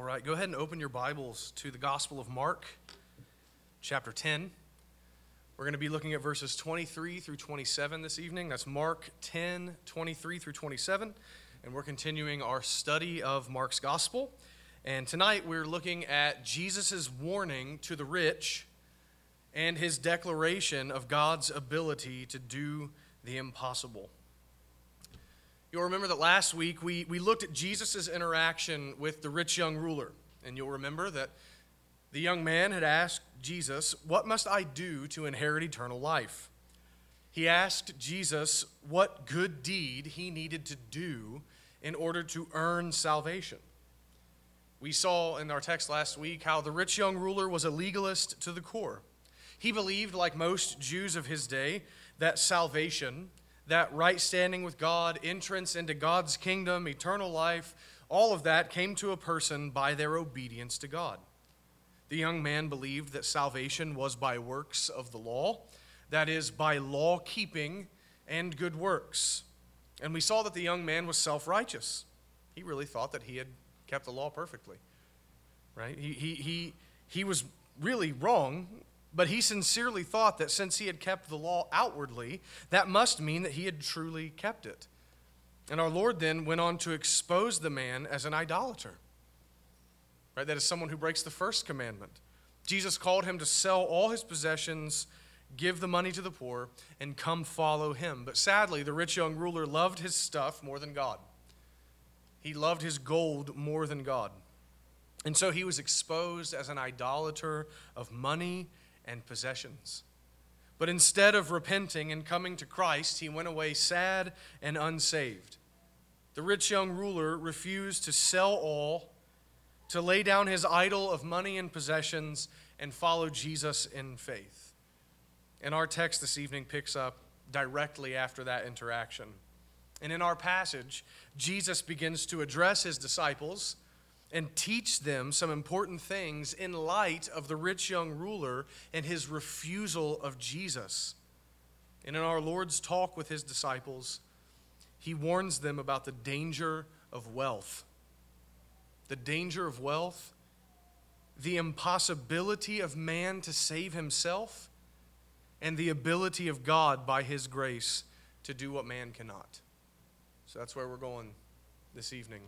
right, go ahead and open your Bibles to the Gospel of Mark, chapter 10. We're going to be looking at verses 23 through 27 this evening. That's Mark 10, 23 through 27. And we're continuing our study of Mark's Gospel. And tonight we're looking at Jesus' warning to the rich and his declaration of God's ability to do the impossible. You'll remember that last week we, we looked at Jesus' interaction with the rich young ruler. And you'll remember that the young man had asked Jesus, What must I do to inherit eternal life? He asked Jesus what good deed he needed to do in order to earn salvation. We saw in our text last week how the rich young ruler was a legalist to the core. He believed, like most Jews of his day, that salvation that right standing with God, entrance into God's kingdom, eternal life, all of that came to a person by their obedience to God. The young man believed that salvation was by works of the law, that is, by law keeping and good works. And we saw that the young man was self righteous. He really thought that he had kept the law perfectly, right? He, he, he, he was really wrong but he sincerely thought that since he had kept the law outwardly, that must mean that he had truly kept it. And our Lord then went on to expose the man as an idolater. Right? That is someone who breaks the first commandment. Jesus called him to sell all his possessions, give the money to the poor, and come follow him. But sadly, the rich young ruler loved his stuff more than God. He loved his gold more than God. And so he was exposed as an idolater of money and possessions. But instead of repenting and coming to Christ, he went away sad and unsaved. The rich young ruler refused to sell all, to lay down his idol of money and possessions, and follow Jesus in faith. And our text this evening picks up directly after that interaction. And in our passage, Jesus begins to address his disciples and teach them some important things in light of the rich young ruler and his refusal of Jesus. And in our Lord's talk with his disciples, he warns them about the danger of wealth. The danger of wealth, the impossibility of man to save himself, and the ability of God by his grace to do what man cannot. So that's where we're going this evening.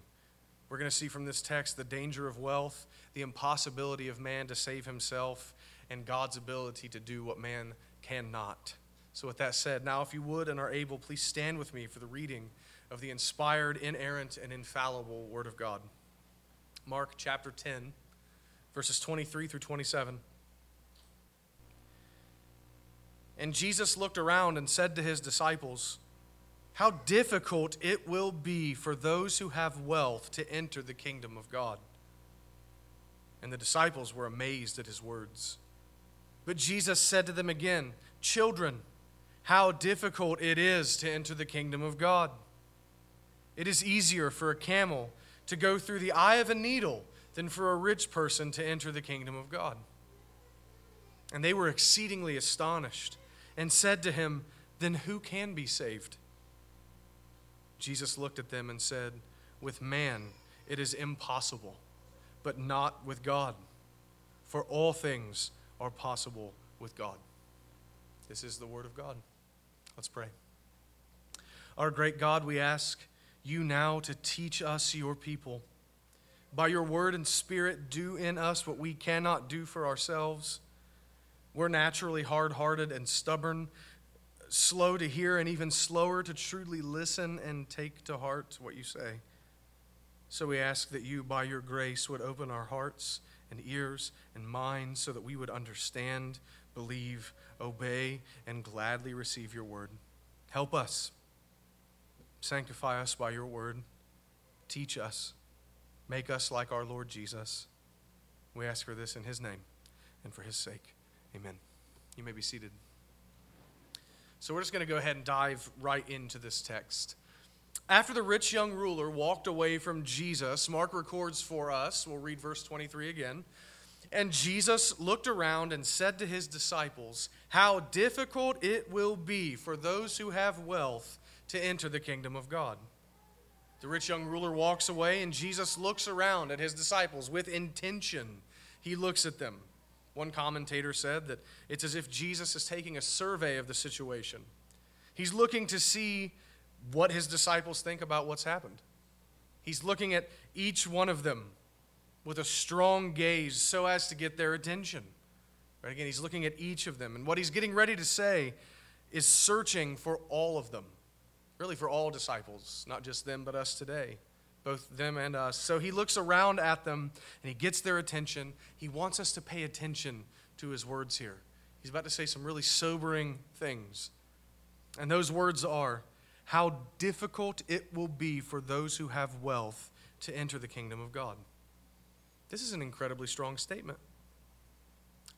We're going to see from this text the danger of wealth, the impossibility of man to save himself, and God's ability to do what man cannot. So, with that said, now if you would and are able, please stand with me for the reading of the inspired, inerrant, and infallible Word of God. Mark chapter 10, verses 23 through 27. And Jesus looked around and said to his disciples, how difficult it will be for those who have wealth to enter the kingdom of God. And the disciples were amazed at his words. But Jesus said to them again, Children, how difficult it is to enter the kingdom of God. It is easier for a camel to go through the eye of a needle than for a rich person to enter the kingdom of God. And they were exceedingly astonished and said to him, Then who can be saved? Jesus looked at them and said, With man it is impossible, but not with God. For all things are possible with God. This is the word of God. Let's pray. Our great God, we ask you now to teach us, your people. By your word and spirit, do in us what we cannot do for ourselves. We're naturally hard hearted and stubborn slow to hear and even slower to truly listen and take to heart what you say. So we ask that you, by your grace, would open our hearts and ears and minds so that we would understand, believe, obey, and gladly receive your word. Help us. Sanctify us by your word. Teach us. Make us like our Lord Jesus. We ask for this in his name and for his sake. Amen. You may be seated. So we're just going to go ahead and dive right into this text. After the rich young ruler walked away from Jesus, Mark records for us, we'll read verse 23 again. And Jesus looked around and said to his disciples, How difficult it will be for those who have wealth to enter the kingdom of God. The rich young ruler walks away, and Jesus looks around at his disciples with intention. He looks at them. One commentator said that it's as if Jesus is taking a survey of the situation. He's looking to see what his disciples think about what's happened. He's looking at each one of them with a strong gaze so as to get their attention. Right again, he's looking at each of them. And what he's getting ready to say is searching for all of them, really for all disciples, not just them, but us today, both them and us. So he looks around at them and he gets their attention. He wants us to pay attention to his words here. He's about to say some really sobering things. And those words are how difficult it will be for those who have wealth to enter the kingdom of God. This is an incredibly strong statement.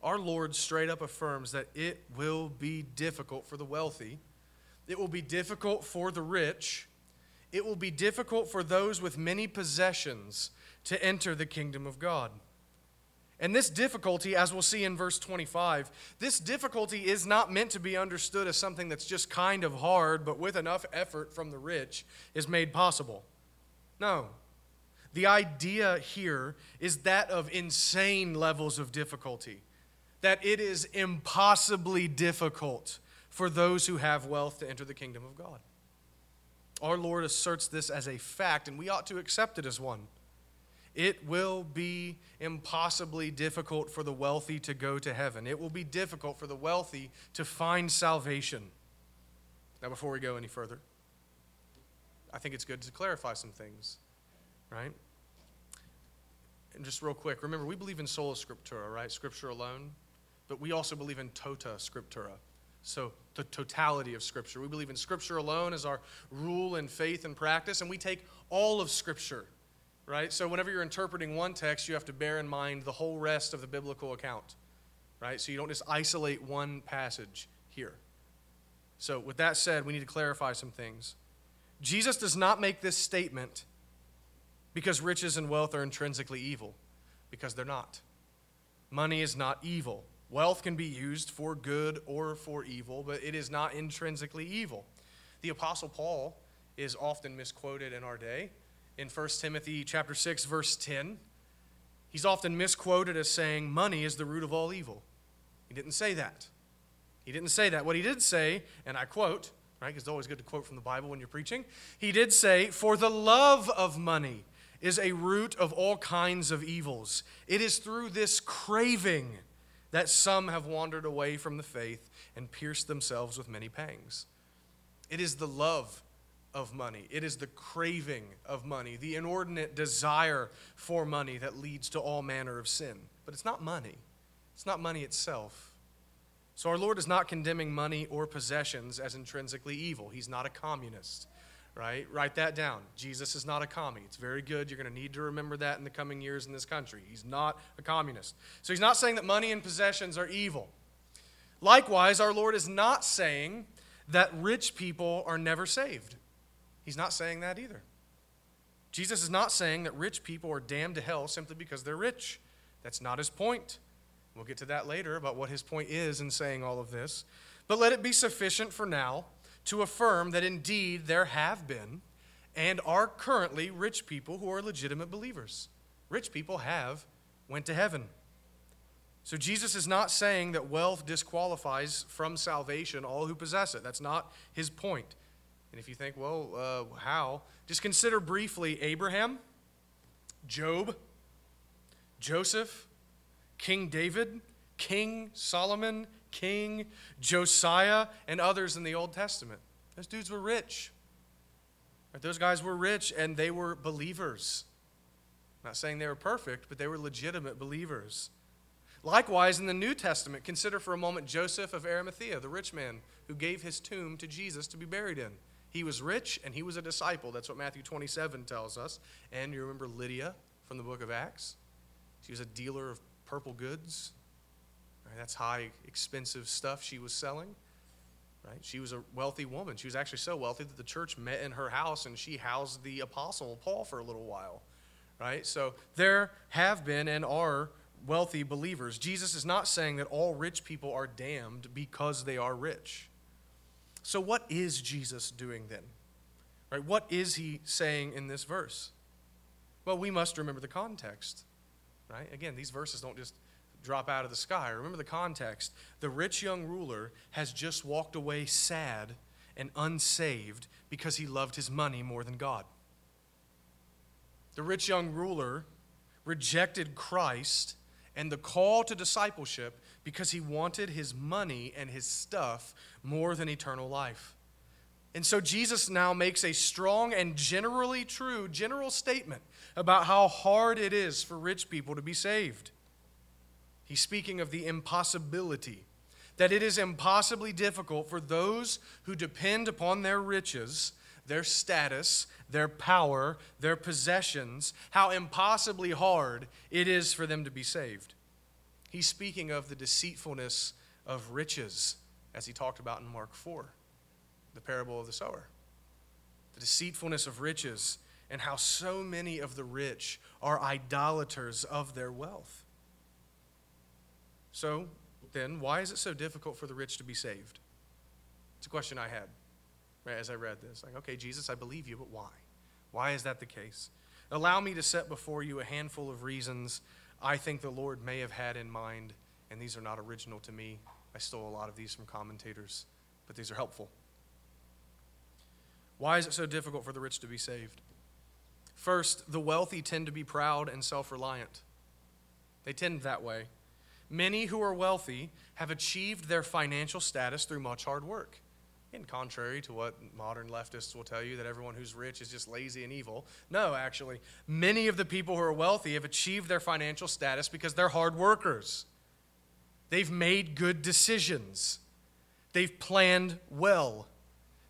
Our Lord straight up affirms that it will be difficult for the wealthy, it will be difficult for the rich, it will be difficult for those with many possessions to enter the kingdom of God. And this difficulty, as we'll see in verse 25, this difficulty is not meant to be understood as something that's just kind of hard, but with enough effort from the rich is made possible. No. The idea here is that of insane levels of difficulty, that it is impossibly difficult for those who have wealth to enter the kingdom of God. Our Lord asserts this as a fact, and we ought to accept it as one. It will be impossibly difficult for the wealthy to go to heaven. It will be difficult for the wealthy to find salvation. Now, before we go any further, I think it's good to clarify some things, right? And just real quick, remember, we believe in sola scriptura, right? Scripture alone. But we also believe in tota scriptura. So, the totality of Scripture. We believe in Scripture alone as our rule and faith and practice, and we take all of Scripture right? So whenever you're interpreting one text, you have to bear in mind the whole rest of the biblical account, right? So you don't just isolate one passage here. So, with that said, we need to clarify some things. Jesus does not make this statement because riches and wealth are intrinsically evil, because they're not. Money is not evil. Wealth can be used for good or for evil, but it is not intrinsically evil. The apostle Paul is often misquoted in our day in 1 Timothy chapter 6 verse 10. He's often misquoted as saying money is the root of all evil. He didn't say that. He didn't say that. What he did say, and I quote, right? Because it's always good to quote from the Bible when you're preaching. He did say, "For the love of money is a root of all kinds of evils. It is through this craving that some have wandered away from the faith and pierced themselves with many pangs." It is the love of money. It is the craving of money, the inordinate desire for money that leads to all manner of sin. But it's not money, it's not money itself. So our Lord is not condemning money or possessions as intrinsically evil. He's not a communist, right? Write that down. Jesus is not a commie. It's very good. You're going to need to remember that in the coming years in this country. He's not a communist. So he's not saying that money and possessions are evil. Likewise, our Lord is not saying that rich people are never saved. He's not saying that either. Jesus is not saying that rich people are damned to hell simply because they're rich. That's not his point. We'll get to that later about what his point is in saying all of this. But let it be sufficient for now to affirm that indeed there have been and are currently rich people who are legitimate believers. Rich people have went to heaven. So Jesus is not saying that wealth disqualifies from salvation all who possess it. That's not his point. And if you think, well, uh, how? Just consider briefly Abraham, Job, Joseph, King David, King Solomon, King Josiah, and others in the Old Testament. Those dudes were rich. Those guys were rich and they were believers. I'm not saying they were perfect, but they were legitimate believers. Likewise, in the New Testament, consider for a moment Joseph of Arimathea, the rich man who gave his tomb to Jesus to be buried in. He was rich and he was a disciple. That's what Matthew 27 tells us. And you remember Lydia from the book of Acts? She was a dealer of purple goods. Right? That's high, expensive stuff she was selling. Right? She was a wealthy woman. She was actually so wealthy that the church met in her house and she housed the apostle Paul for a little while. Right? So there have been and are wealthy believers. Jesus is not saying that all rich people are damned because they are rich. So, what is Jesus doing then? Right? What is he saying in this verse? Well, we must remember the context. Right? Again, these verses don't just drop out of the sky. Remember the context. The rich young ruler has just walked away sad and unsaved because he loved his money more than God. The rich young ruler rejected Christ and the call to discipleship because he wanted his money and his stuff more than eternal life. And so Jesus now makes a strong and generally true general statement about how hard it is for rich people to be saved. He's speaking of the impossibility, that it is impossibly difficult for those who depend upon their riches, their status, their power, their possessions, how impossibly hard it is for them to be saved. He's speaking of the deceitfulness of riches, as he talked about in Mark 4, the parable of the sower. The deceitfulness of riches, and how so many of the rich are idolaters of their wealth. So, then, why is it so difficult for the rich to be saved? It's a question I had right, as I read this. Like, okay, Jesus, I believe you, but why? Why is that the case? Allow me to set before you a handful of reasons I think the Lord may have had in mind, and these are not original to me. I stole a lot of these from commentators, but these are helpful. Why is it so difficult for the rich to be saved? First, the wealthy tend to be proud and self reliant. They tend that way. Many who are wealthy have achieved their financial status through much hard work. And contrary to what modern leftists will tell you, that everyone who's rich is just lazy and evil. No, actually, many of the people who are wealthy have achieved their financial status because they're hard workers. They've made good decisions, they've planned well.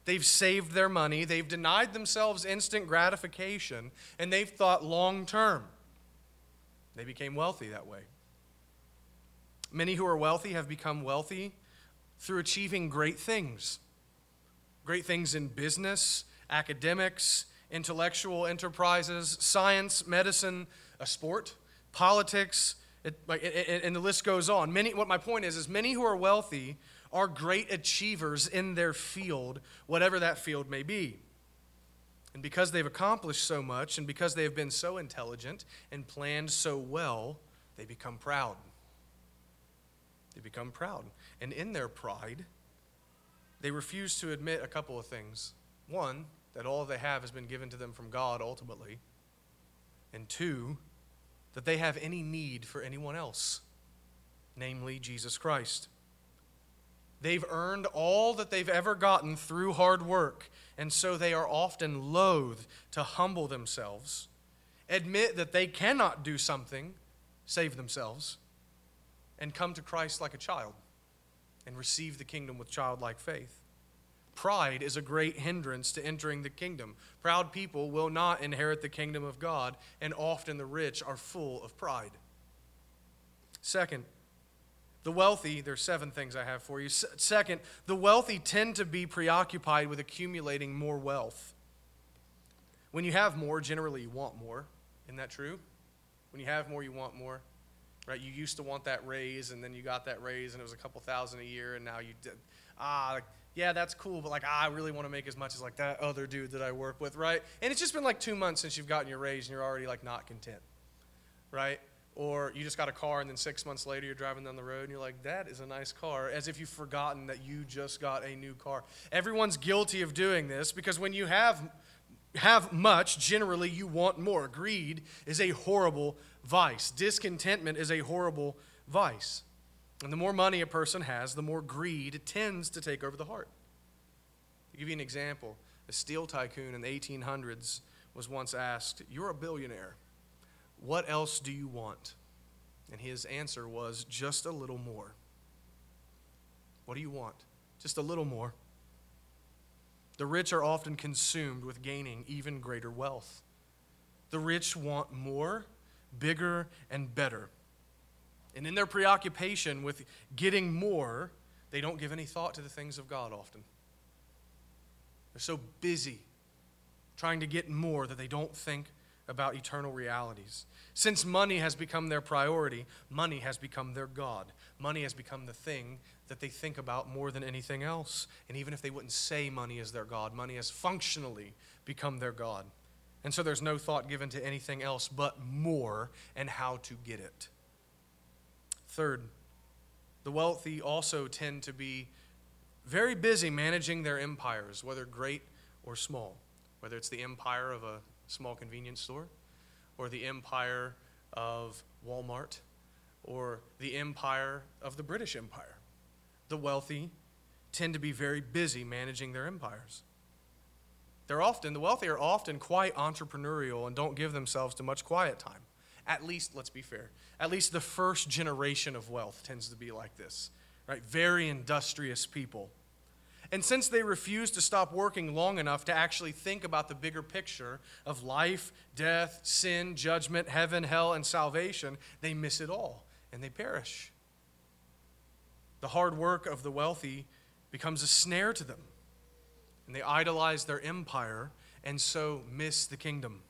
They've saved their money. They've denied themselves instant gratification, and they've thought long term. They became wealthy that way. Many who are wealthy have become wealthy through achieving great things great things in business, academics, intellectual enterprises, science, medicine, a sport, politics, it, it, and the list goes on. Many, what my point is, is many who are wealthy are great achievers in their field, whatever that field may be. And because they've accomplished so much, and because they have been so intelligent and planned so well, they become proud. They become proud. And in their pride, they refuse to admit a couple of things. One, that all they have has been given to them from God ultimately. And two, that they have any need for anyone else, namely Jesus Christ. They've earned all that they've ever gotten through hard work, and so they are often loath to humble themselves, admit that they cannot do something, save themselves, and come to Christ like a child and receive the kingdom with childlike faith. Pride is a great hindrance to entering the kingdom. Proud people will not inherit the kingdom of God, and often the rich are full of pride. Second, the wealthy, there's seven things I have for you. Second, the wealthy tend to be preoccupied with accumulating more wealth. When you have more, generally you want more. Isn't that true? When you have more, you want more right? You used to want that raise, and then you got that raise, and it was a couple thousand a year, and now you did, ah, like, yeah, that's cool, but like, ah, I really want to make as much as like that other dude that I work with, right? And it's just been like two months since you've gotten your raise, and you're already like not content, right? Or you just got a car, and then six months later you're driving down the road, and you're like, that is a nice car, as if you've forgotten that you just got a new car. Everyone's guilty of doing this because when you have have much, generally you want more. Greed is a horrible vice. Discontentment is a horrible vice. And the more money a person has, the more greed tends to take over the heart. To give you an example, a steel tycoon in the 1800s was once asked, You're a billionaire. What else do you want? And his answer was, Just a little more. What do you want? Just a little more. The rich are often consumed with gaining even greater wealth. The rich want more, bigger, and better. And in their preoccupation with getting more, they don't give any thought to the things of God often. They're so busy trying to get more that they don't think about eternal realities. Since money has become their priority, money has become their God. Money has become the thing that they think about more than anything else. And even if they wouldn't say money is their God, money has functionally become their God. And so there's no thought given to anything else but more and how to get it. Third, the wealthy also tend to be very busy managing their empires, whether great or small, whether it's the empire of a small convenience store or the empire of Walmart or the empire of the British Empire. The wealthy tend to be very busy managing their empires. They're often, the wealthy are often quite entrepreneurial and don't give themselves to much quiet time. At least, let's be fair, at least the first generation of wealth tends to be like this, right? Very industrious people. And since they refuse to stop working long enough to actually think about the bigger picture of life, death, sin, judgment, heaven, hell, and salvation, they miss it all and they perish. The hard work of the wealthy becomes a snare to them, and they idolize their empire and so miss the kingdom.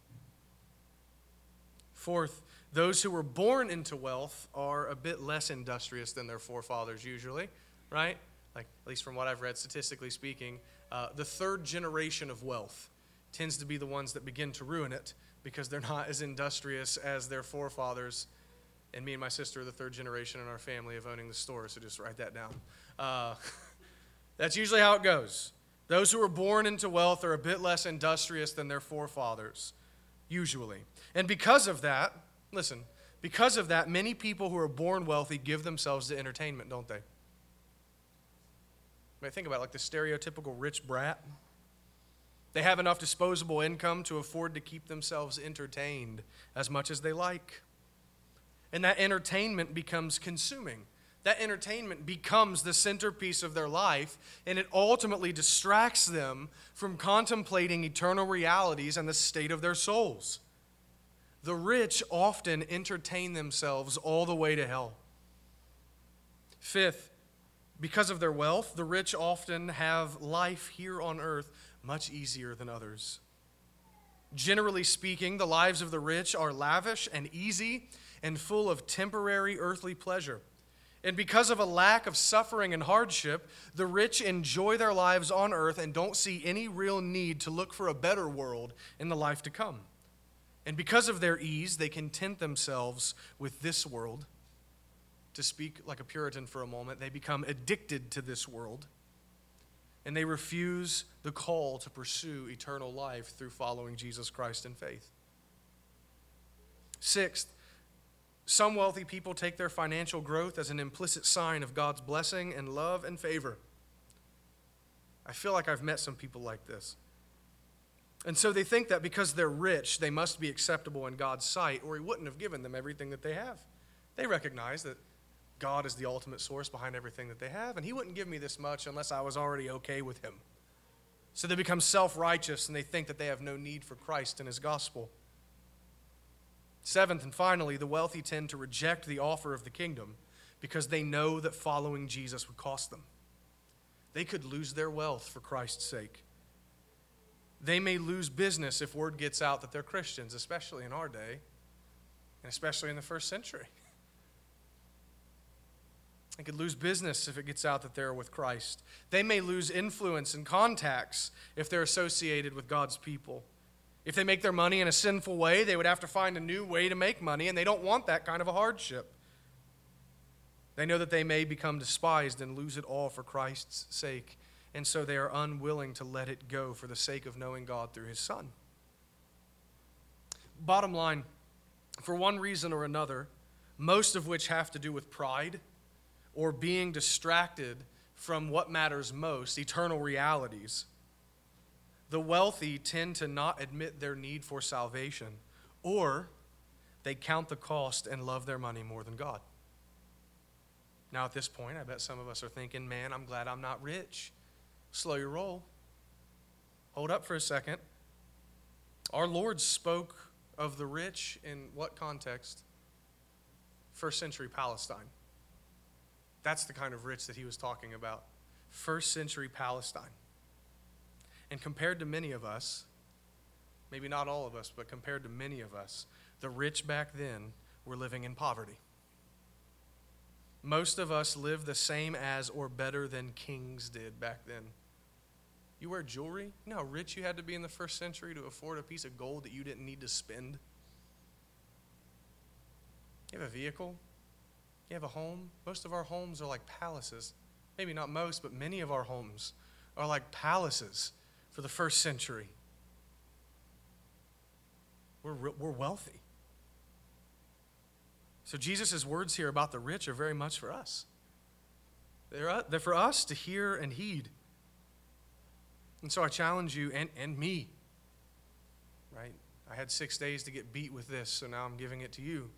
Fourth, those who were born into wealth are a bit less industrious than their forefathers, usually, right? Like, at least from what I've read, statistically speaking, uh, the third generation of wealth tends to be the ones that begin to ruin it because they're not as industrious as their forefathers. And me and my sister are the third generation in our family of owning the store, so just write that down. Uh, that's usually how it goes. Those who are born into wealth are a bit less industrious than their forefathers, usually. And because of that, Listen, because of that, many people who are born wealthy give themselves to entertainment, don't they? I mean, think about it, like the stereotypical rich brat. They have enough disposable income to afford to keep themselves entertained as much as they like. And that entertainment becomes consuming. That entertainment becomes the centerpiece of their life, and it ultimately distracts them from contemplating eternal realities and the state of their souls. The rich often entertain themselves all the way to hell. Fifth, because of their wealth, the rich often have life here on earth much easier than others. Generally speaking, the lives of the rich are lavish and easy and full of temporary earthly pleasure. And because of a lack of suffering and hardship, the rich enjoy their lives on earth and don't see any real need to look for a better world in the life to come. And because of their ease, they content themselves with this world. To speak like a Puritan for a moment, they become addicted to this world. And they refuse the call to pursue eternal life through following Jesus Christ in faith. Sixth, some wealthy people take their financial growth as an implicit sign of God's blessing and love and favor. I feel like I've met some people like this. And so they think that because they're rich, they must be acceptable in God's sight, or He wouldn't have given them everything that they have. They recognize that God is the ultimate source behind everything that they have, and He wouldn't give me this much unless I was already okay with Him. So they become self righteous and they think that they have no need for Christ and His gospel. Seventh and finally, the wealthy tend to reject the offer of the kingdom because they know that following Jesus would cost them. They could lose their wealth for Christ's sake. They may lose business if word gets out that they're Christians, especially in our day, and especially in the first century. They could lose business if it gets out that they're with Christ. They may lose influence and contacts if they're associated with God's people. If they make their money in a sinful way, they would have to find a new way to make money, and they don't want that kind of a hardship. They know that they may become despised and lose it all for Christ's sake and so they are unwilling to let it go for the sake of knowing God through His Son. Bottom line, for one reason or another, most of which have to do with pride or being distracted from what matters most, eternal realities, the wealthy tend to not admit their need for salvation, or they count the cost and love their money more than God. Now, at this point, I bet some of us are thinking, man, I'm glad I'm not rich. Slow your roll. Hold up for a second. Our Lord spoke of the rich in what context? First century Palestine. That's the kind of rich that he was talking about. First century Palestine. And compared to many of us, maybe not all of us, but compared to many of us, the rich back then were living in poverty. Most of us live the same as or better than kings did back then. You wear jewelry? You know how rich you had to be in the first century to afford a piece of gold that you didn't need to spend? You have a vehicle? You have a home? Most of our homes are like palaces. Maybe not most, but many of our homes are like palaces for the first century. We're, we're wealthy. So Jesus' words here about the rich are very much for us. They're, uh, they're for us to hear and heed. And so I challenge you and, and me, right? I had six days to get beat with this, so now I'm giving it to you.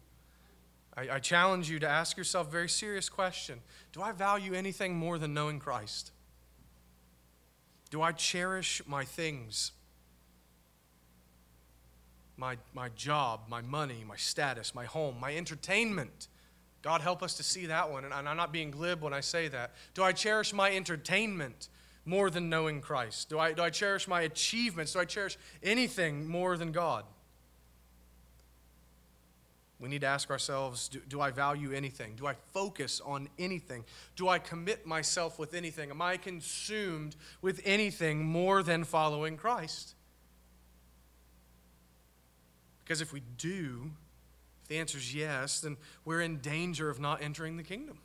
I, I challenge you to ask yourself a very serious question Do I value anything more than knowing Christ? Do I cherish my things? My, my job, my money, my status, my home, my entertainment. God help us to see that one. And I'm not being glib when I say that. Do I cherish my entertainment more than knowing Christ? Do I, do I cherish my achievements? Do I cherish anything more than God? We need to ask ourselves do, do, I value anything? Do I focus on anything? Do I commit myself with anything? Am I consumed with anything more than following Christ? Because if we do, if the answer is yes, then we're in danger of not entering the kingdom.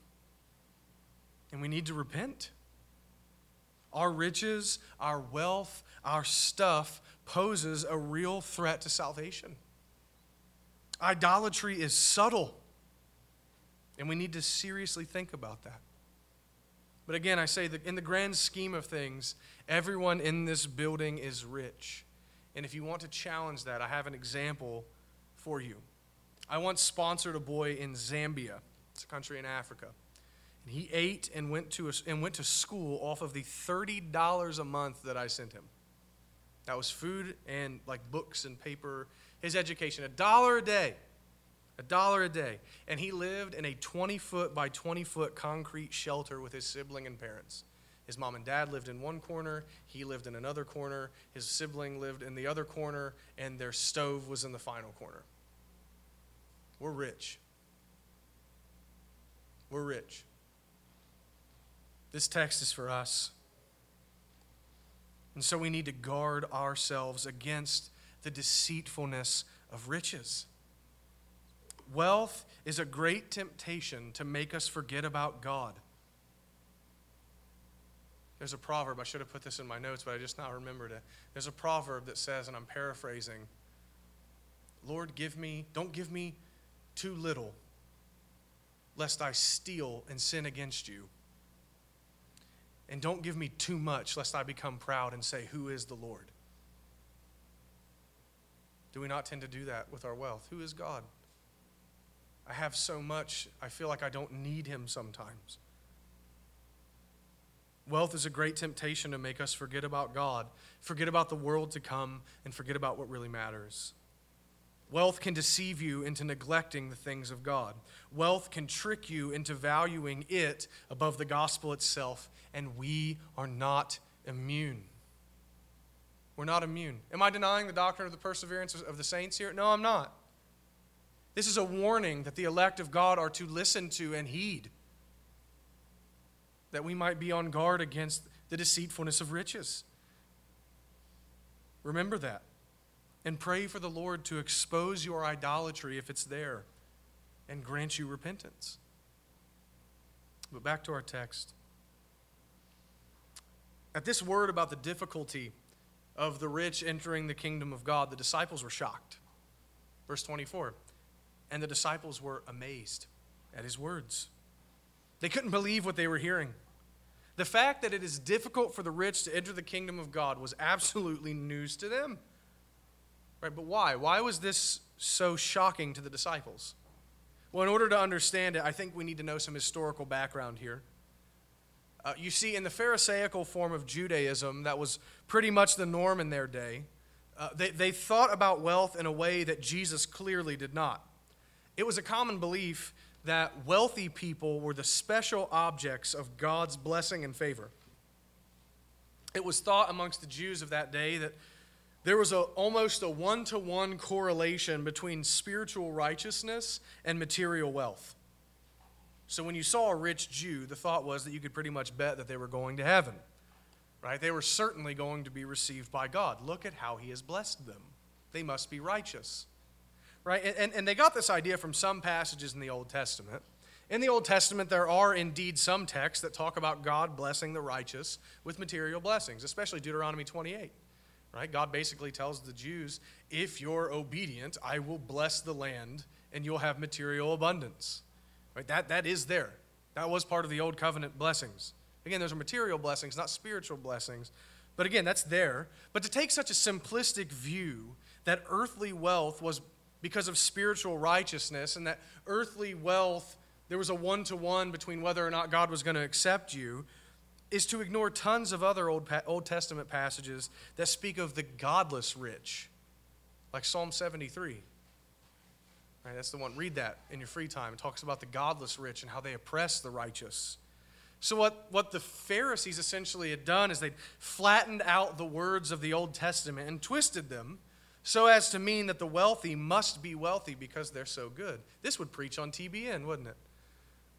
And we need to repent. Our riches, our wealth, our stuff poses a real threat to salvation. Idolatry is subtle, and we need to seriously think about that. But again, I say that in the grand scheme of things, everyone in this building is rich. And if you want to challenge that, I have an example for you. I once sponsored a boy in Zambia, it's a country in Africa. And he ate and went to, a, and went to school off of the $30 a month that I sent him. That was food and like books and paper his education, a dollar a day. A dollar a day. And he lived in a 20 foot by 20 foot concrete shelter with his sibling and parents. His mom and dad lived in one corner, he lived in another corner, his sibling lived in the other corner, and their stove was in the final corner. We're rich. We're rich. This text is for us. And so we need to guard ourselves against the deceitfulness of riches. Wealth is a great temptation to make us forget about God. There's a proverb, I should have put this in my notes, but I just now remembered it. There's a proverb that says, and I'm paraphrasing Lord, give me, don't give me too little, lest I steal and sin against you. And don't give me too much, lest I become proud and say, Who is the Lord? Do we not tend to do that with our wealth? Who is God? I have so much, I feel like I don't need Him sometimes. Wealth is a great temptation to make us forget about God, forget about the world to come, and forget about what really matters. Wealth can deceive you into neglecting the things of God. Wealth can trick you into valuing it above the gospel itself, and we are not immune. We're not immune. Am I denying the doctrine of the perseverance of the saints here? No, I'm not. This is a warning that the elect of God are to listen to and heed, that we might be on guard against the deceitfulness of riches. Remember that. And pray for the Lord to expose your idolatry if it's there and grant you repentance. But back to our text. At this word about the difficulty of the rich entering the kingdom of God, the disciples were shocked. Verse 24. And the disciples were amazed at his words. They couldn't believe what they were hearing. The fact that it is difficult for the rich to enter the kingdom of God was absolutely news to them. Right, but why? Why was this so shocking to the disciples? Well, in order to understand it, I think we need to know some historical background here. Uh, you see, in the Pharisaical form of Judaism, that was pretty much the norm in their day. Uh, they, they thought about wealth in a way that Jesus clearly did not. It was a common belief that wealthy people were the special objects of God's blessing and favor. It was thought amongst the Jews of that day that there was a, almost a one to one correlation between spiritual righteousness and material wealth. So when you saw a rich Jew, the thought was that you could pretty much bet that they were going to heaven. Right? They were certainly going to be received by God. Look at how he has blessed them. They must be righteous. Right? And, and, and they got this idea from some passages in the Old Testament. In the Old Testament, there are indeed some texts that talk about God blessing the righteous with material blessings, especially Deuteronomy 28. Right? God basically tells the Jews, if you're obedient, I will bless the land and you'll have material abundance. Right? That, that is there. That was part of the old covenant blessings. Again, those are material blessings, not spiritual blessings. But again, that's there. But to take such a simplistic view that earthly wealth was because of spiritual righteousness and that earthly wealth, there was a one to one between whether or not God was going to accept you, is to ignore tons of other Old, Old Testament passages that speak of the godless rich, like Psalm 73. Right, that's the one. Read that in your free time. It talks about the godless rich and how they oppress the righteous. So, what, what the Pharisees essentially had done is they'd flattened out the words of the Old Testament and twisted them so as to mean that the wealthy must be wealthy because they're so good. This would preach on TBN, wouldn't it?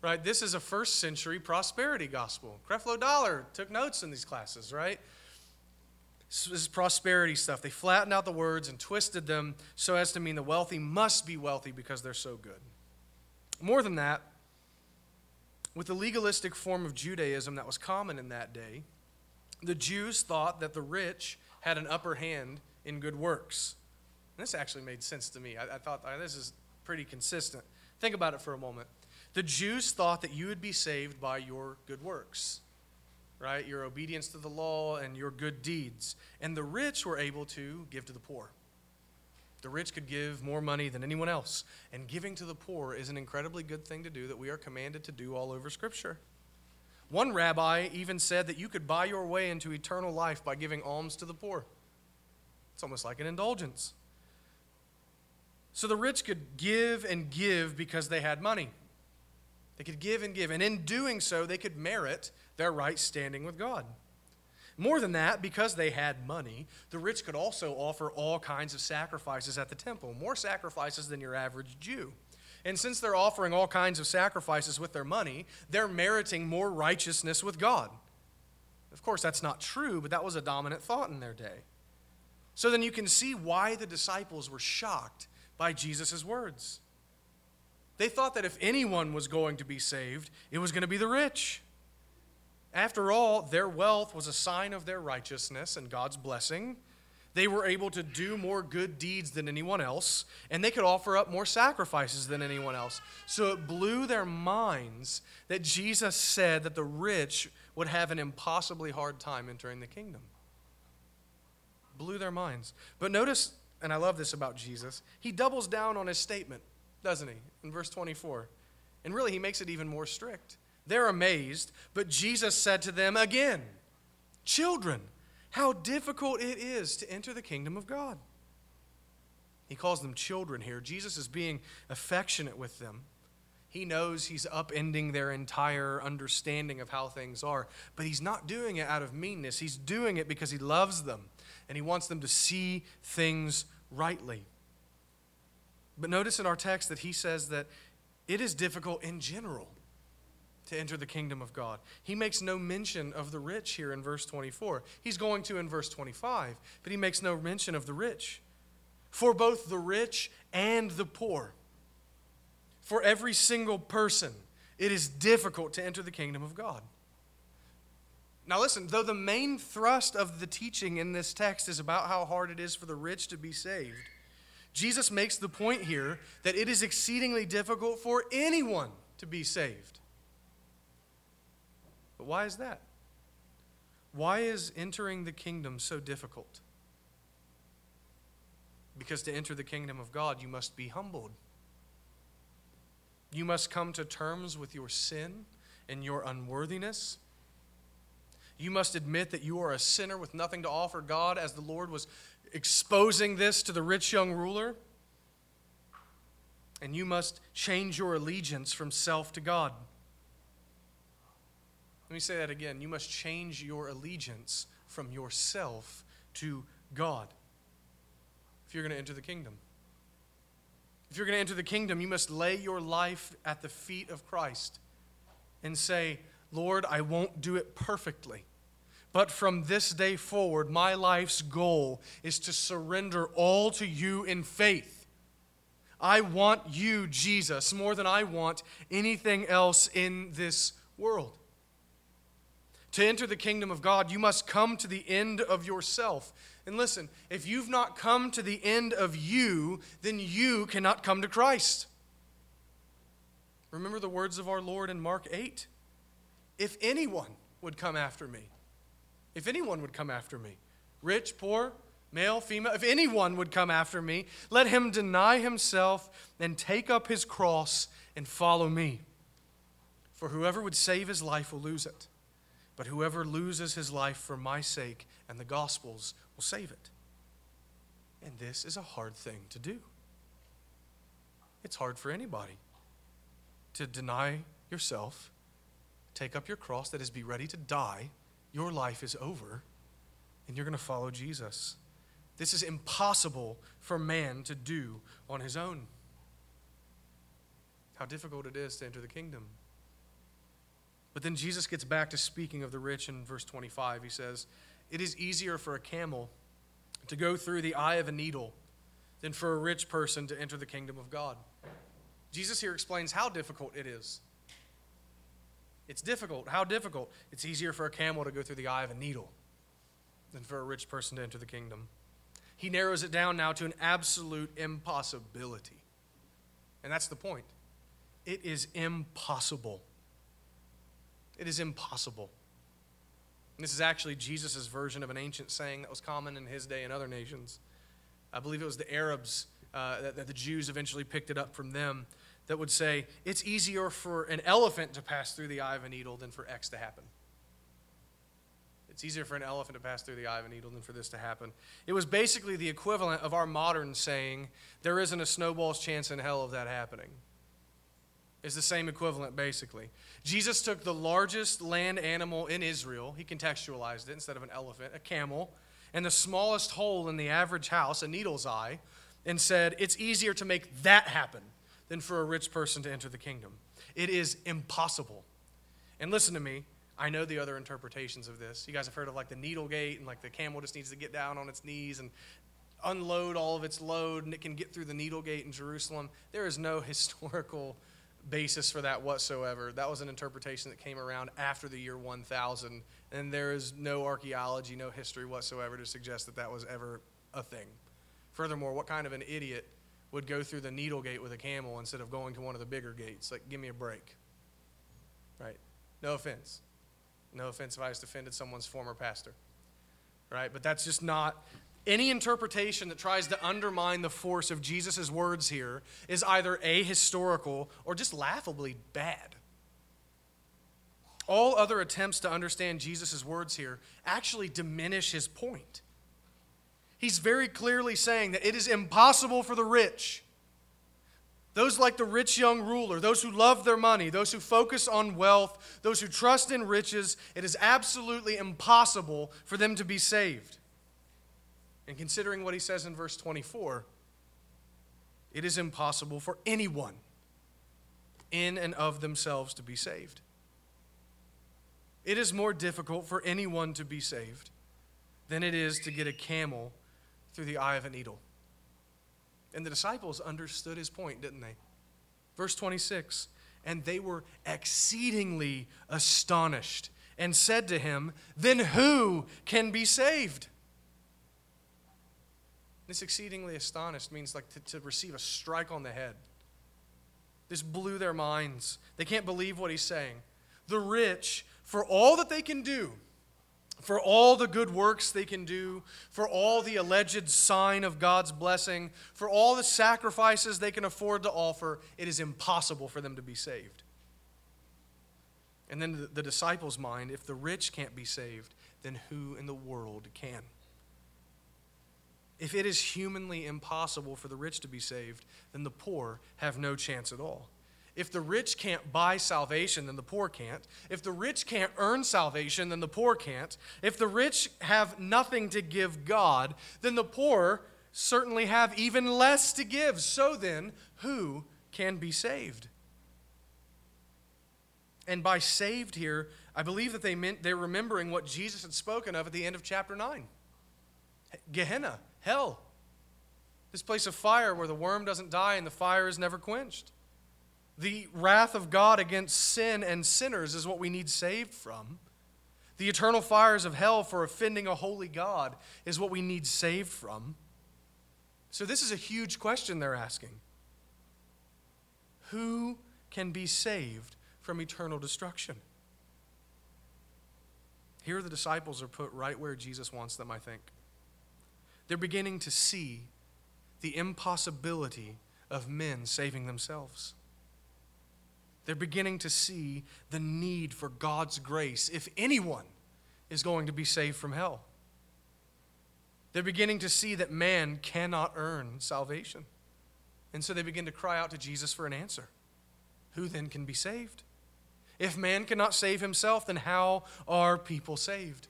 right? This is a first century prosperity gospel. Creflo Dollar took notes in these classes, right? This is prosperity stuff. They flattened out the words and twisted them so as to mean the wealthy must be wealthy because they're so good. More than that, with the legalistic form of Judaism that was common in that day, the Jews thought that the rich had an upper hand in good works. And this actually made sense to me. I, I thought this is pretty consistent. Think about it for a moment. The Jews thought that you would be saved by your good works, right? Your obedience to the law and your good deeds. And the rich were able to give to the poor. The rich could give more money than anyone else. And giving to the poor is an incredibly good thing to do that we are commanded to do all over Scripture. One rabbi even said that you could buy your way into eternal life by giving alms to the poor. It's almost like an indulgence. So the rich could give and give because they had money. They could give and give. And in doing so, they could merit their right standing with God. More than that, because they had money, the rich could also offer all kinds of sacrifices at the temple, more sacrifices than your average Jew. And since they're offering all kinds of sacrifices with their money, they're meriting more righteousness with God. Of course, that's not true, but that was a dominant thought in their day. So then you can see why the disciples were shocked by Jesus' words. They thought that if anyone was going to be saved, it was going to be the rich. After all, their wealth was a sign of their righteousness and God's blessing. They were able to do more good deeds than anyone else, and they could offer up more sacrifices than anyone else. So it blew their minds that Jesus said that the rich would have an impossibly hard time entering the kingdom. Blew their minds. But notice, and I love this about Jesus, he doubles down on his statement doesn't he? In verse 24. And really, he makes it even more strict. They're amazed, but Jesus said to them again, Children, how difficult it is to enter the kingdom of God. He calls them children here. Jesus is being affectionate with them. He knows he's upending their entire understanding of how things are, but he's not doing it out of meanness. He's doing it because he loves them and he wants them to see things rightly. But notice in our text that he says that it is difficult in general to enter the kingdom of God. He makes no mention of the rich here in verse 24. He's going to in verse 25, but he makes no mention of the rich. For both the rich and the poor, for every single person, it is difficult to enter the kingdom of God. Now, listen, though the main thrust of the teaching in this text is about how hard it is for the rich to be saved, Jesus makes the point here that it is exceedingly difficult for anyone to be saved. But why is that? Why is entering the kingdom so difficult? Because to enter the kingdom of God, you must be humbled. You must come to terms with your sin and your unworthiness. You must admit that you are a sinner with nothing to offer God, as the Lord was exposing this to the rich young ruler. And you must change your allegiance from self to God. Let me say that again. You must change your allegiance from yourself to God. if you're going to enter the kingdom. If you're going to enter the kingdom, you must lay your life at the feet of Christ and say, Lord, I won't do it perfectly. But from this day forward, my life's goal is to surrender all to you in faith. I want you, Jesus, more than I want anything else in this world. To enter the kingdom of God, you must come to the end of yourself. And listen, if you've not come to the end of you, then you cannot come to Christ. Remember the words of our Lord in Mark 8 if anyone would come after me, if anyone would come after me, rich, poor, male, female, if anyone would come after me, let him deny himself and take up his cross and follow me. For whoever would save his life will lose it, but whoever loses his life for my sake and the gospel's will save it. And this is a hard thing to do. It's hard for anybody to deny yourself take up your cross, that is, be ready to die. Your life is over, and you're going to follow Jesus. This is impossible for man to do on his own. How difficult it is to enter the kingdom. But then Jesus gets back to speaking of the rich in verse 25. He says, It is easier for a camel to go through the eye of a needle than for a rich person to enter the kingdom of God. Jesus here explains how difficult it is. It's difficult. How difficult? It's easier for a camel to go through the eye of a needle than for a rich person to enter the kingdom. He narrows it down now to an absolute impossibility. And that's the point. It is impossible. It is impossible. And this is actually Jesus' version of an ancient saying that was common in his day in other nations. I believe it was the Arabs uh, that, that the Jews eventually picked it up from them that would say it's easier for an elephant to pass through the eye of a needle than for X to happen. It's easier for an elephant to pass through the eye of a needle than for this to happen. It was basically the equivalent of our modern saying, there isn't a snowball's chance in hell of that happening. It's the same equivalent, basically. Jesus took the largest land animal in Israel, he contextualized it instead of an elephant, a camel, and the smallest hole in the average house, a needle's eye, and said, it's easier to make that happen than for a rich person to enter the kingdom. It is impossible. And listen to me, I know the other interpretations of this. You guys have heard of like the needle gate and like the camel just needs to get down on its knees and unload all of its load and it can get through the needle gate in Jerusalem. There is no historical basis for that whatsoever. That was an interpretation that came around after the year 1000 and there is no archaeology, no history whatsoever to suggest that that was ever a thing. Furthermore, what kind of an idiot would go through the needle gate with a camel instead of going to one of the bigger gates. Like, give me a break. Right? No offense. No offense if I just offended someone's former pastor. Right? But that's just not. Any interpretation that tries to undermine the force of Jesus' words here is either ahistorical or just laughably bad. All other attempts to understand Jesus' words here actually diminish his point. He's very clearly saying that it is impossible for the rich, those like the rich young ruler, those who love their money, those who focus on wealth, those who trust in riches, it is absolutely impossible for them to be saved. And considering what he says in verse 24, it is impossible for anyone in and of themselves to be saved. It is more difficult for anyone to be saved than it is to get a camel through the eye of a needle. And the disciples understood his point, didn't they? Verse 26 And they were exceedingly astonished and said to him, Then who can be saved? This exceedingly astonished means like to, to receive a strike on the head. This blew their minds. They can't believe what he's saying. The rich, for all that they can do, for all the good works they can do, for all the alleged sign of God's blessing, for all the sacrifices they can afford to offer, it is impossible for them to be saved. And then the, the disciples' mind if the rich can't be saved, then who in the world can? If it is humanly impossible for the rich to be saved, then the poor have no chance at all. If the rich can't buy salvation, then the poor can't. If the rich can't earn salvation, then the poor can't. If the rich have nothing to give God, then the poor certainly have even less to give. So then, who can be saved? And by saved here, I believe that they meant they're remembering what Jesus had spoken of at the end of chapter 9. Gehenna, hell. This place of fire where the worm doesn't die and the fire is never quenched. The wrath of God against sin and sinners is what we need saved from. The eternal fires of hell for offending a holy God is what we need saved from. So, this is a huge question they're asking. Who can be saved from eternal destruction? Here, the disciples are put right where Jesus wants them, I think. They're beginning to see the impossibility of men saving themselves. They're beginning to see the need for God's grace if anyone is going to be saved from hell. They're beginning to see that man cannot earn salvation. And so they begin to cry out to Jesus for an answer. Who then can be saved? If man cannot save himself, then how are people saved?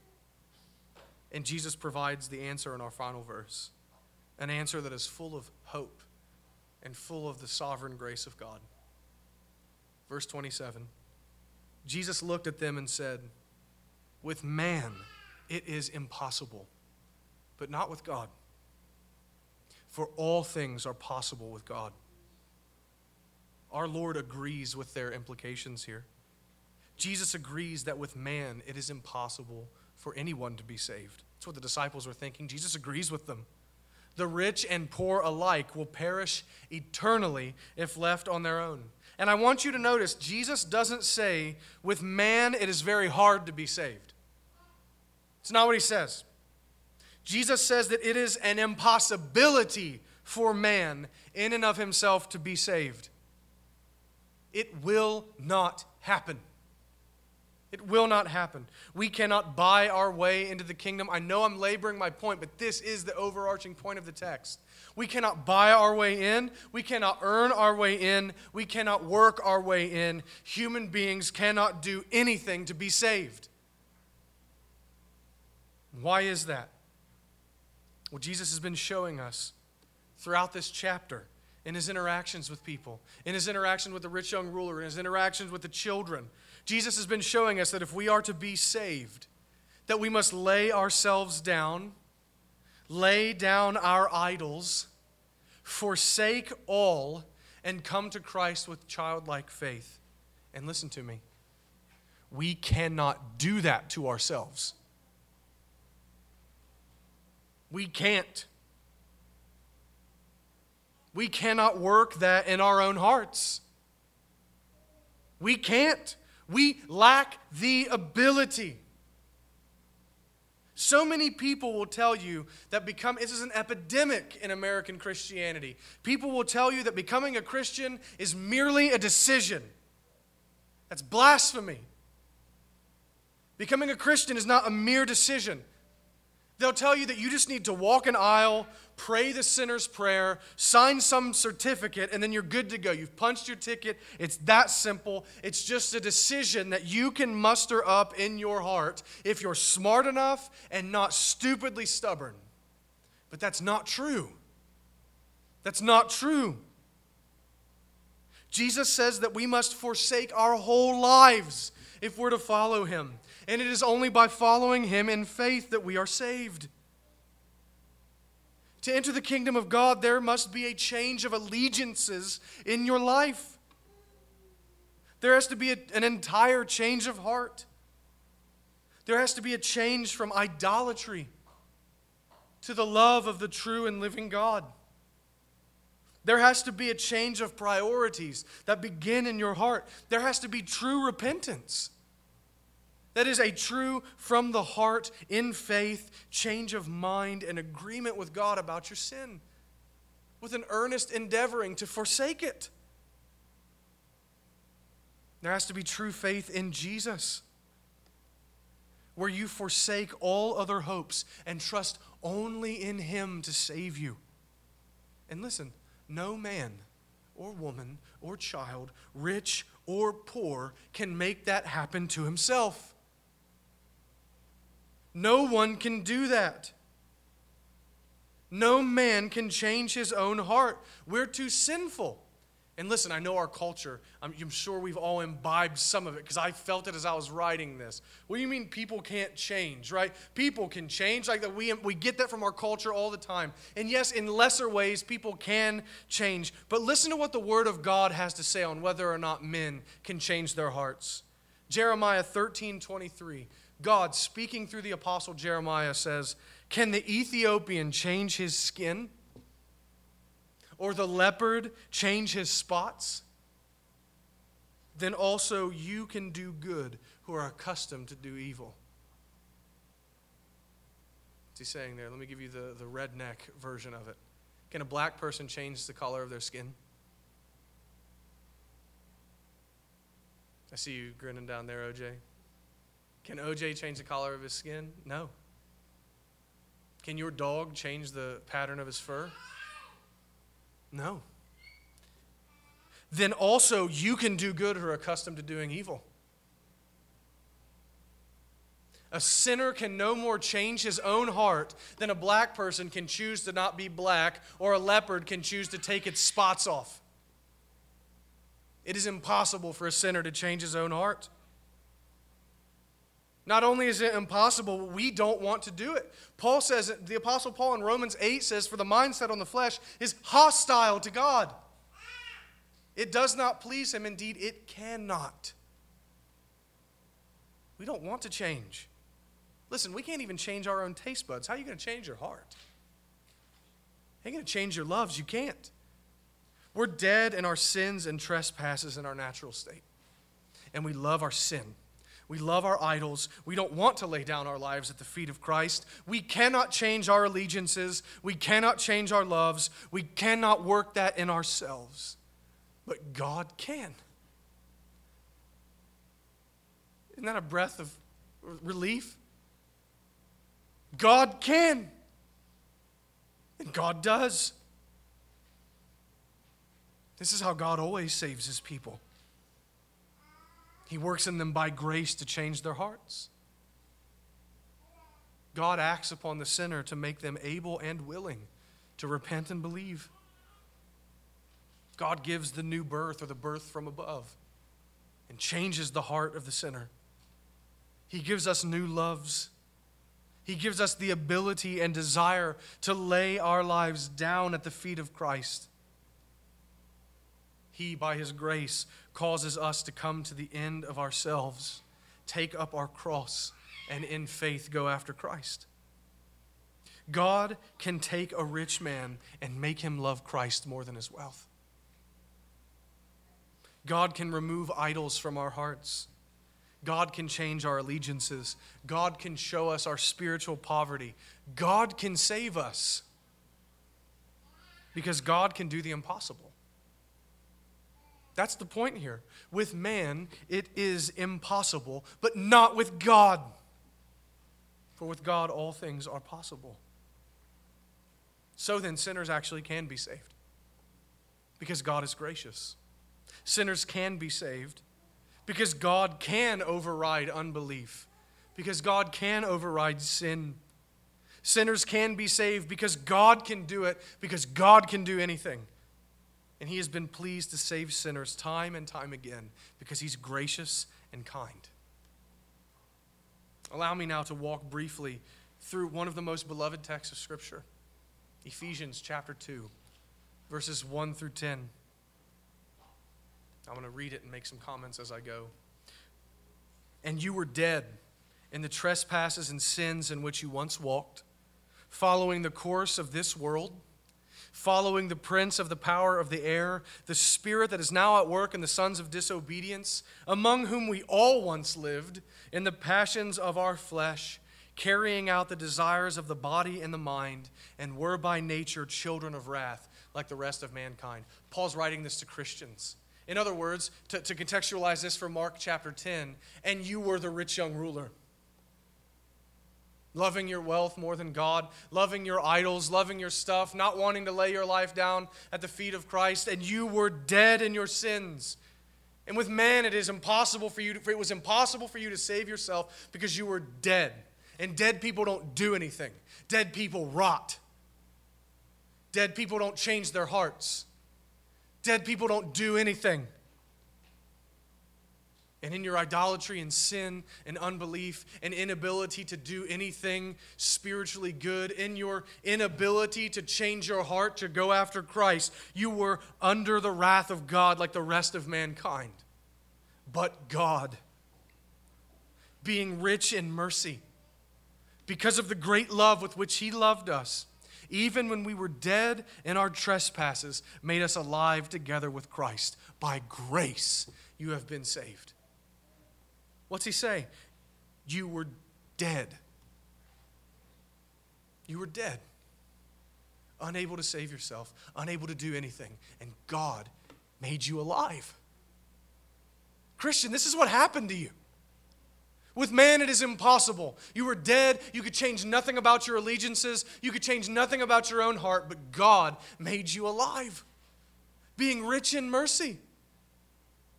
And Jesus provides the answer in our final verse an answer that is full of hope and full of the sovereign grace of God. Verse 27 Jesus looked at them and said, With man it is impossible, but not with God. For all things are possible with God. Our Lord agrees with their implications here. Jesus agrees that with man it is impossible for anyone to be saved. That's what the disciples were thinking. Jesus agrees with them. The rich and poor alike will perish eternally if left on their own. And I want you to notice, Jesus doesn't say, with man it is very hard to be saved. It's not what he says. Jesus says that it is an impossibility for man in and of himself to be saved. It will not happen. It will not happen. We cannot buy our way into the kingdom. I know I'm laboring my point, but this is the overarching point of the text. We cannot buy our way in. We cannot earn our way in. We cannot work our way in. Human beings cannot do anything to be saved. Why is that? Well, Jesus has been showing us throughout this chapter in his interactions with people, in his interaction with the rich young ruler, in his interactions with the children, Jesus has been showing us that if we are to be saved, that we must lay ourselves down, lay down our idols, forsake all, and come to Christ with childlike faith. And listen to me. We cannot do that to ourselves. We can't. We cannot work that in our own hearts. We can't. We lack the ability. So many people will tell you that become this is an epidemic in American Christianity. People will tell you that becoming a Christian is merely a decision. That's blasphemy. Becoming a Christian is not a mere decision. They'll tell you that you just need to walk an aisle, pray the sinner's prayer, sign some certificate, and then you're good to go. You've punched your ticket. It's that simple. It's just a decision that you can muster up in your heart if you're smart enough and not stupidly stubborn. But that's not true. That's not true. Jesus says that we must forsake our whole lives if we're to follow him. And it is only by following him in faith that we are saved. To enter the kingdom of God, there must be a change of allegiances in your life. There has to be a, an entire change of heart. There has to be a change from idolatry to the love of the true and living God. There has to be a change of priorities that begin in your heart. There has to be true repentance. That is a true, from the heart, in faith, change of mind and agreement with God about your sin, with an earnest endeavoring to forsake it. There has to be true faith in Jesus, where you forsake all other hopes and trust only in Him to save you. And listen, no man or woman or child, rich or poor, can make that happen to himself. No one can do that. No man can change his own heart. We're too sinful. And listen, I know our culture, I'm, I'm sure we've all imbibed some of it because I felt it as I was writing this. What do you mean people can't change, right? People can change. Like that we, we get that from our culture all the time. And yes, in lesser ways, people can change. But listen to what the Word of God has to say on whether or not men can change their hearts. Jeremiah 13 23. God, speaking through the apostle Jeremiah, says, Can the Ethiopian change his skin? or the leopard change his spots, then also you can do good who are accustomed to do evil. What's he saying there? Let me give you the, the redneck version of it. Can a black person change the color of their skin? I see you grinning down there, OJ. Can OJ change the color of his skin? No. Can your dog change the pattern of his fur? No. Then also you can do good who are accustomed to doing evil. A sinner can no more change his own heart than a black person can choose to not be black or a leopard can choose to take its spots off. It is impossible for a sinner to change his own heart. Not only is it impossible, we don't want to do it. Paul says, the Apostle Paul in Romans 8 says, For the mindset on the flesh is hostile to God. It does not please him. Indeed, it cannot. We don't want to change. Listen, we can't even change our own taste buds. How are you going to change your heart? How are you going to change your loves? You can't. We're dead in our sins and trespasses in our natural state. And we love our sin. We love our idols. We don't want to lay down our lives at the feet of Christ. We cannot change our allegiances. We cannot change our loves. We cannot work that in ourselves. But God can. Isn't that a breath of relief? God can. And God does. This is how God always saves his people. He works in them by grace to change their hearts. God acts upon the sinner to make them able and willing to repent and believe. God gives the new birth or the birth from above and changes the heart of the sinner. He gives us new loves. He gives us the ability and desire to lay our lives down at the feet of Christ. He, by His grace, causes us to come to the end of ourselves, take up our cross, and in faith go after Christ. God can take a rich man and make him love Christ more than his wealth. God can remove idols from our hearts. God can change our allegiances. God can show us our spiritual poverty. God can save us because God can do the impossible. That's the point here. With man, it is impossible, but not with God. For with God, all things are possible. So then, sinners actually can be saved because God is gracious. Sinners can be saved because God can override unbelief, because God can override sin. Sinners can be saved because God can do it, because God can do anything. And he has been pleased to save sinners time and time again because he's gracious and kind. Allow me now to walk briefly through one of the most beloved texts of Scripture Ephesians chapter 2, verses 1 through 10. I'm going to read it and make some comments as I go. And you were dead in the trespasses and sins in which you once walked, following the course of this world following the prince of the power of the air, the spirit that is now at work in the sons of disobedience, among whom we all once lived in the passions of our flesh, carrying out the desires of the body and the mind, and were by nature children of wrath, like the rest of mankind. Paul's writing this to Christians. In other words, to, to contextualize this for Mark chapter 10, and you were the rich young ruler loving your wealth more than God, loving your idols, loving your stuff, not wanting to lay your life down at the feet of Christ, and you were dead in your sins. And with man, it is impossible for you to, it was impossible for you to save yourself because you were dead. And dead people don't do anything. Dead people rot. Dead people don't change their hearts. Dead people don't do anything. And in your idolatry and sin and unbelief and inability to do anything spiritually good, in your inability to change your heart to go after Christ, you were under the wrath of God like the rest of mankind. But God, being rich in mercy, because of the great love with which He loved us, even when we were dead in our trespasses, made us alive together with Christ. By grace, you have been saved. What's he say? You were dead. You were dead. Unable to save yourself, unable to do anything. And God made you alive. Christian, this is what happened to you. With man, it is impossible. You were dead. You could change nothing about your allegiances. You could change nothing about your own heart, but God made you alive, being rich in mercy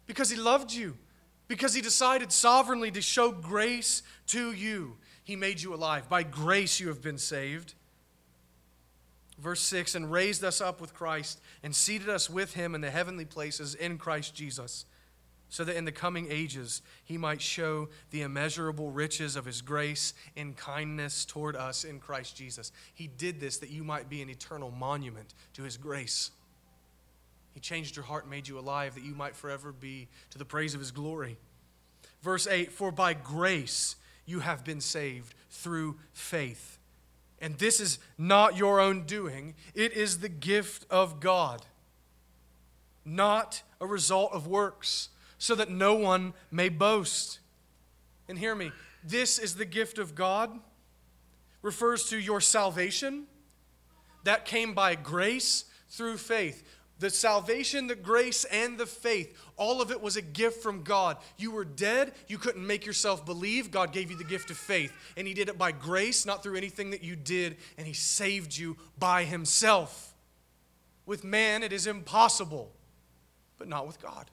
because He loved you because he decided sovereignly to show grace to you. He made you alive. By grace you have been saved. Verse 6 and raised us up with Christ and seated us with him in the heavenly places in Christ Jesus, so that in the coming ages he might show the immeasurable riches of his grace and kindness toward us in Christ Jesus. He did this that you might be an eternal monument to his grace. He changed your heart and made you alive that you might forever be to the praise of his glory. Verse 8 For by grace you have been saved through faith. And this is not your own doing, it is the gift of God, not a result of works, so that no one may boast. And hear me, this is the gift of God, refers to your salvation that came by grace through faith. The salvation, the grace, and the faith, all of it was a gift from God. You were dead. You couldn't make yourself believe. God gave you the gift of faith. And He did it by grace, not through anything that you did. And He saved you by Himself. With man, it is impossible, but not with God.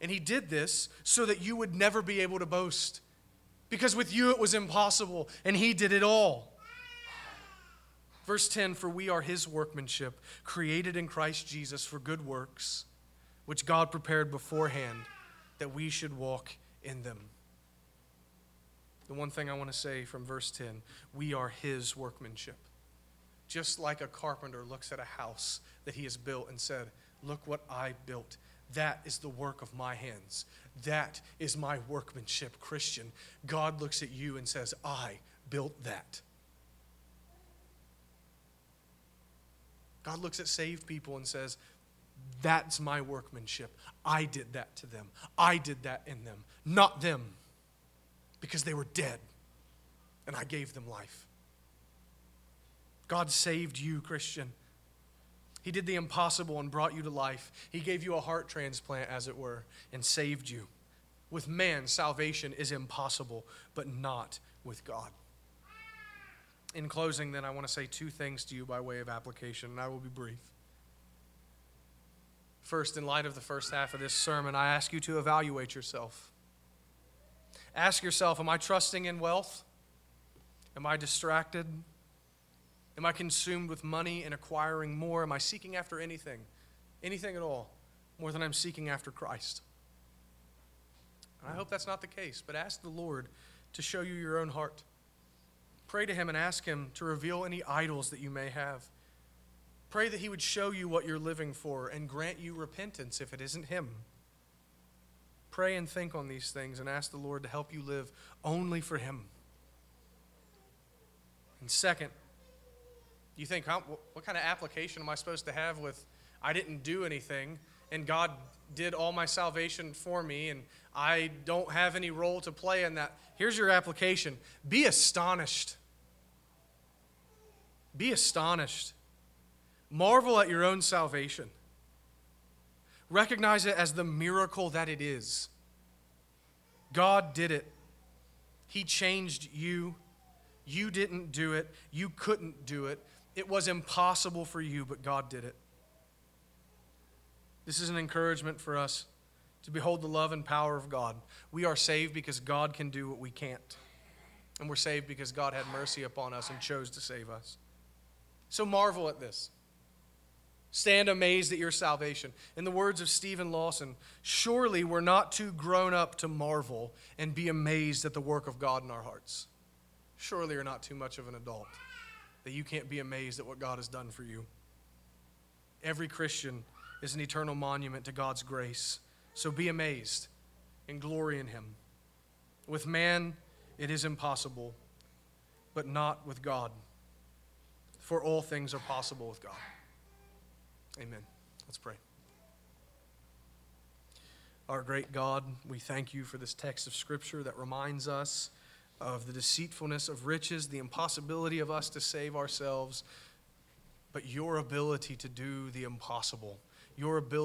And He did this so that you would never be able to boast. Because with you, it was impossible, and He did it all. Verse 10 For we are his workmanship, created in Christ Jesus for good works, which God prepared beforehand that we should walk in them. The one thing I want to say from verse 10 we are his workmanship. Just like a carpenter looks at a house that he has built and said, Look what I built. That is the work of my hands. That is my workmanship, Christian. God looks at you and says, I built that. God looks at saved people and says, That's my workmanship. I did that to them. I did that in them, not them, because they were dead and I gave them life. God saved you, Christian. He did the impossible and brought you to life. He gave you a heart transplant, as it were, and saved you. With man, salvation is impossible, but not with God in closing, then, I want to say two things to you by way of application, and I will be brief. First, in light of the first half of this sermon, I ask you to evaluate yourself. Ask yourself Am I trusting in wealth? Am I distracted? Am I consumed with money and acquiring more? Am I seeking after anything, anything at all, more than I'm seeking after Christ? I hope that's not the case, but ask the Lord to show you your own heart. Pray to Him and ask Him to reveal any idols that you may have. Pray that He would show you what you're living for and grant you repentance if it isn't Him. Pray and think on these things and ask the Lord to help you live only for Him. And second, you think, huh, what kind of application am I supposed to have with I didn't do anything and God did all my salvation for me and I don't have any role to play in that? Here's your application be astonished be astonished. Marvel at your own salvation. Recognize it as the miracle that it is. God did it. He changed you. You didn't do it. You couldn't do it. It was impossible for you, but God did it. This is an encouragement for us to behold the love and power of God. We are saved because God can do what we can't. And we're saved because God had mercy upon us and chose to save us. So marvel at this. Stand amazed at your salvation. In the words of Steven Lawson, surely we're not too grown up to marvel and be amazed at the work of God in our hearts. Surely you're not too much of an adult that you can't be amazed at what God has done for you. Every Christian is an eternal monument to God's grace. So be amazed and glory in Him. With man, it is impossible, but not with God. For all things are possible with God. Amen. Let's pray. Our great God, we thank you for this text of Scripture that reminds us of the deceitfulness of riches, the impossibility of us to save ourselves, but your ability to do the impossible, your ability.